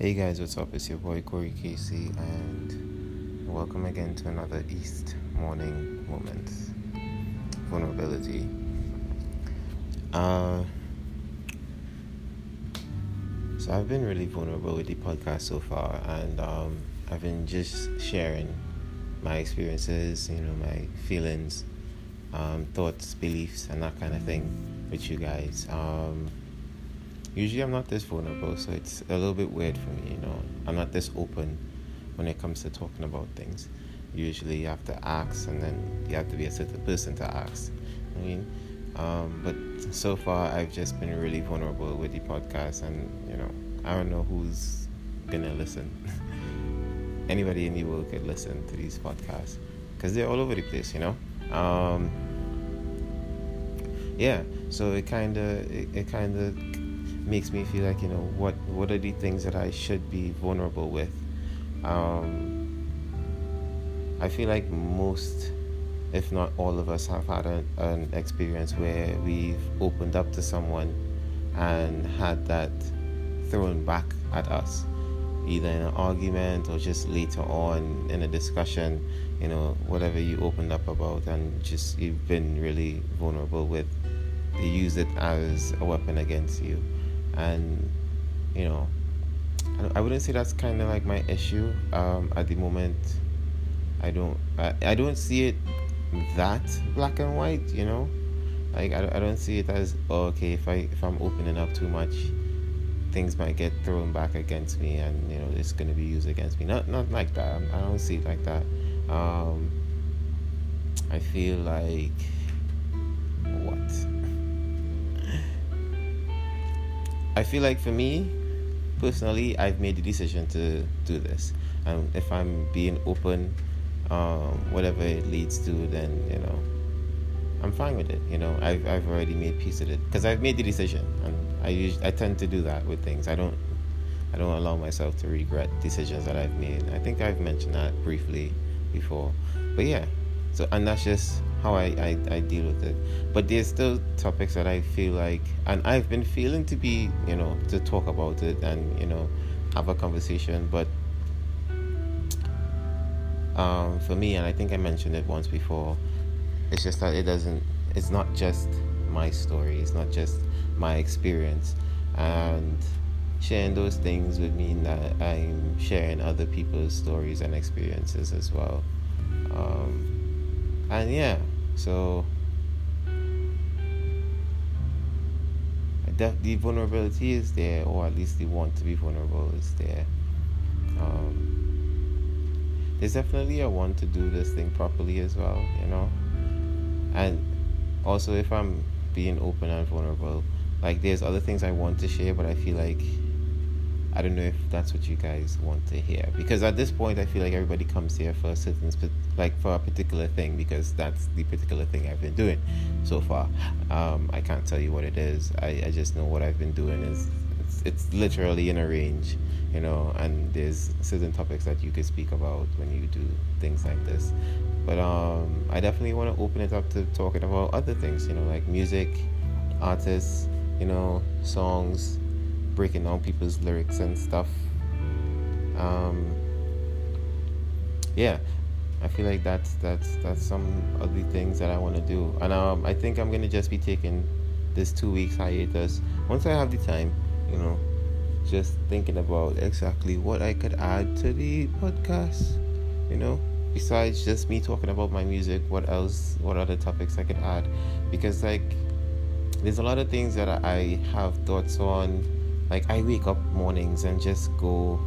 Hey guys, what's up? It's your boy Corey Casey, and welcome again to another East Morning Moments Vulnerability. Uh, so I've been really vulnerable with the podcast so far, and um, I've been just sharing my experiences, you know, my feelings, um, thoughts, beliefs, and that kind of thing with you guys. Um, usually I'm not this vulnerable, so it's a little bit weird for me, you know. I'm not this open when it comes to talking about things. Usually you have to ask, and then you have to be a certain person to ask. I mean, um, but so far I've just been really vulnerable with the podcast, and you know, I don't know who's gonna listen. Anybody in the world could listen to these podcasts because they're all over the place, you know. Um, yeah, so it kind of it, it kind of makes me feel like you know what what are the things that I should be vulnerable with. Um, I feel like most, if not all of us, have had a, an experience where we've opened up to someone and had that thrown back at us, either in an argument or just later on in a discussion. You know, whatever you opened up about, and just you've been really vulnerable with. They use it as a weapon against you and you know I wouldn't say that's kind of like my issue um, at the moment. I don't I, I don't see it that black and white, you know. Like I, I don't see it as oh, okay if I if I'm opening up too much, things might get thrown back against me and you know it's gonna be used against me. Not not like that. I don't see it like that. Um, I feel like what I feel like for me, personally, I've made the decision to do this. And if I'm being open, um, whatever it leads to, then you know, I'm fine with it. You know, I've I've already made peace with it because I've made the decision, and I I tend to do that with things. I don't I don't allow myself to regret decisions that I've made. I think I've mentioned that briefly before, but yeah. So and that's just how I, I, I deal with it. But there's still topics that I feel like, and I've been feeling to be, you know, to talk about it and, you know, have a conversation. But um, for me, and I think I mentioned it once before, it's just that it doesn't, it's not just my story, it's not just my experience. And sharing those things would mean that I'm sharing other people's stories and experiences as well. Um, and yeah, so the vulnerability is there, or at least the want to be vulnerable is there. Um, there's definitely a want to do this thing properly as well, you know. And also, if I'm being open and vulnerable, like there's other things I want to share, but I feel like I don't know if that's what you guys want to hear because at this point I feel like everybody comes here for a certain like for a particular thing because that's the particular thing I've been doing so far. Um, I can't tell you what it is. I, I just know what I've been doing is it's, it's literally in a range, you know, and there's certain topics that you could speak about when you do things like this. But um, I definitely want to open it up to talking about other things, you know, like music, artists, you know, songs breaking down people's lyrics and stuff. Um, yeah, I feel like that's that's that's some the things that I want to do, and um, I think I'm gonna just be taking this two weeks hiatus. Once I have the time, you know, just thinking about exactly what I could add to the podcast, you know, besides just me talking about my music, what else, what other topics I could add, because like there's a lot of things that I have thoughts on like I wake up mornings and just go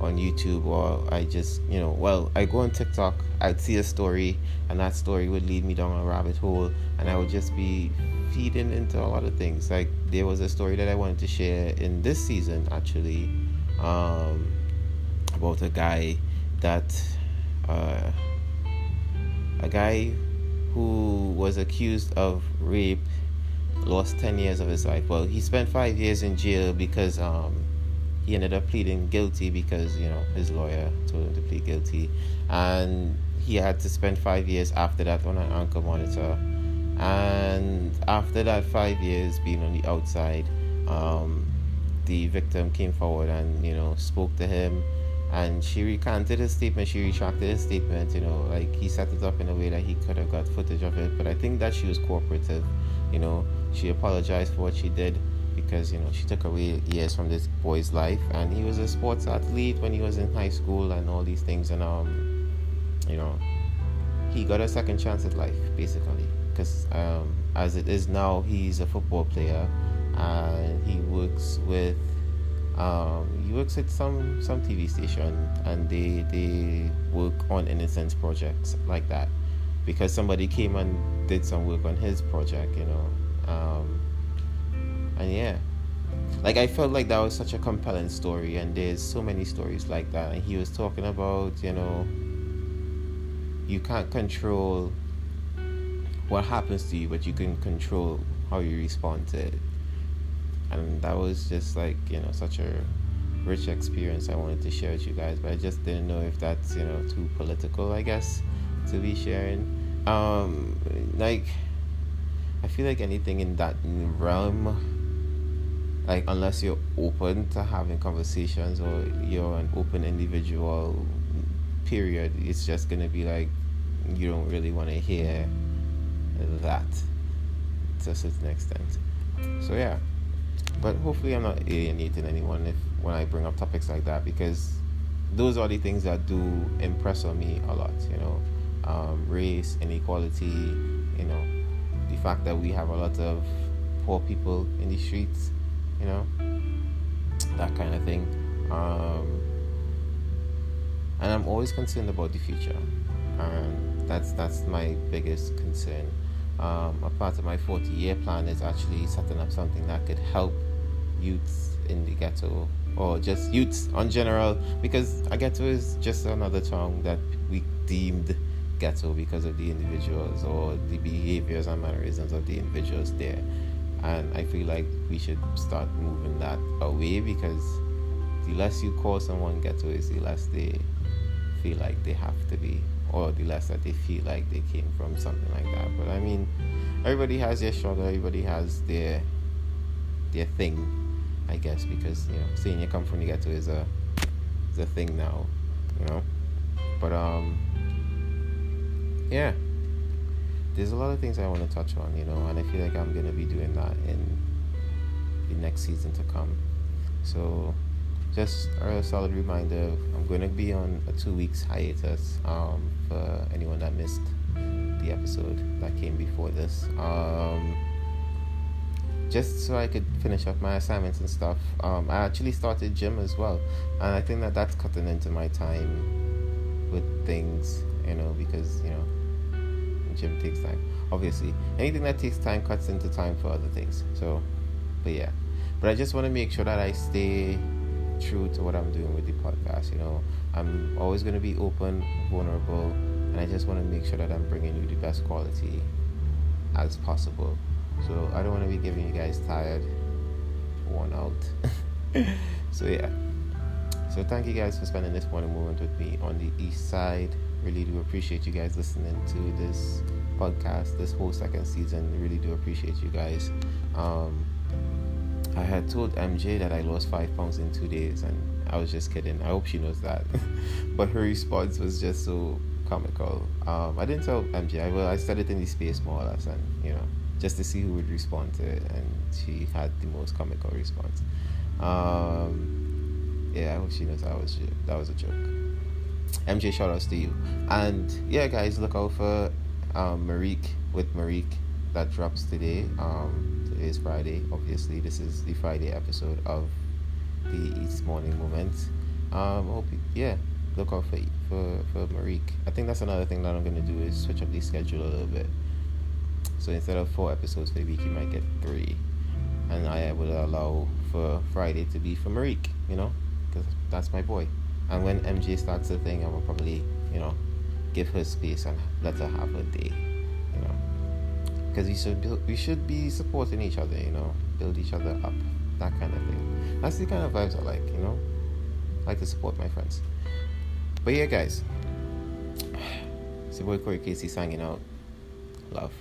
on YouTube or I just, you know, well, I go on TikTok, I'd see a story and that story would lead me down a rabbit hole and I would just be feeding into a lot of things. Like there was a story that I wanted to share in this season actually um, about a guy that uh, a guy who was accused of rape lost 10 years of his life. Well, he spent five years in jail because um, he ended up pleading guilty because, you know, his lawyer told him to plead guilty. And he had to spend five years after that on an ankle monitor. And after that five years being on the outside, um, the victim came forward and you know spoke to him and she recanted his statement she retracted his statement you know like he set it up in a way that he could have got footage of it but i think that she was cooperative you know she apologized for what she did because you know she took away years from this boy's life. And he was a sports athlete when he was in high school and all these things. And um you know he got a second chance at life basically. Because um, as it is now he's a football player. And he works with um, he works at some some TV station. And they they work on innocence projects like that. Because somebody came and did some work on his project you know um, and yeah like I felt like that was such a compelling story and there's so many stories like that and he was talking about you know you can't control what happens to you, but you can control how you respond to it. And that was just like, you know, such a rich experience I wanted to share with you guys, but I just didn't know if that's, you know, too political, I guess, to be sharing. Um, like, I feel like anything in that realm, like, unless you're open to having conversations or you're an open individual, period, it's just gonna be like, you don't really want to hear that to a certain extent. So yeah, but hopefully I'm not alienating anyone if when I bring up topics like that because those are the things that do impress on me a lot. You know, um, race, inequality. You know, the fact that we have a lot of poor people in the streets. You know, that kind of thing. Um, and I'm always concerned about the future, and that's that's my biggest concern um, a part of my 40 year plan is actually setting up something that could help youths in the ghetto or just youths on general because a ghetto is just another term that we deemed ghetto because of the individuals or the behaviors and mannerisms of the individuals there and i feel like we should start moving that away because the less you call someone ghetto is the less they feel like they have to be or the less that they feel like they came from something like that. But I mean, everybody has their struggle. Everybody has their their thing, I guess, because you know, saying you come from the ghetto is a is a thing now, you know. But um, yeah, there's a lot of things I want to touch on, you know, and I feel like I'm gonna be doing that in the next season to come. So just a solid reminder I'm to be on a two weeks hiatus um, for anyone that missed the episode that came before this. Um, just so I could finish off my assignments and stuff. Um, I actually started gym as well, and I think that that's cutting into my time with things, you know, because you know, gym takes time. Obviously, anything that takes time cuts into time for other things. So, but yeah, but I just want to make sure that I stay true to what I'm doing with the podcast. You know, I'm always going to be open, vulnerable, and I just want to make sure that I'm bringing you the best quality as possible. So I don't want to be giving you guys tired, worn out. so yeah. So thank you guys for spending this morning moment with me on the east side. Really do appreciate you guys listening to this podcast, this whole second season. Really do appreciate you guys. Um, I had told MJ that I lost five pounds in two days, and I was just kidding. I hope she knows that. but her response was just so comical. Um, I didn't tell MJ. I, well, I it in the space more or less, and you know, just to see who would respond to it, and she had the most comical response. Um, yeah, I hope she knows that was that was a joke. MJ, shout outs to you, and yeah, guys, look out for um, with Marique that drops today. Um, is Friday. Obviously, this is the Friday episode of the East Morning Moment. Um, hope you, yeah, look out for for for Marique. I think that's another thing that I'm gonna do is switch up the schedule a little bit. So instead of four episodes per week, you might get three, and I would allow for Friday to be for Marique. You know, because that's my boy. And when MJ starts the thing, I will probably you know give her space and let her have her day you know. because we should build, we should be supporting each other, you know, build each other up, that kind of thing. That's the kind of vibes I like, you know. I like to support my friends. But yeah, guys, it's your boy Corey Casey signing out. Love.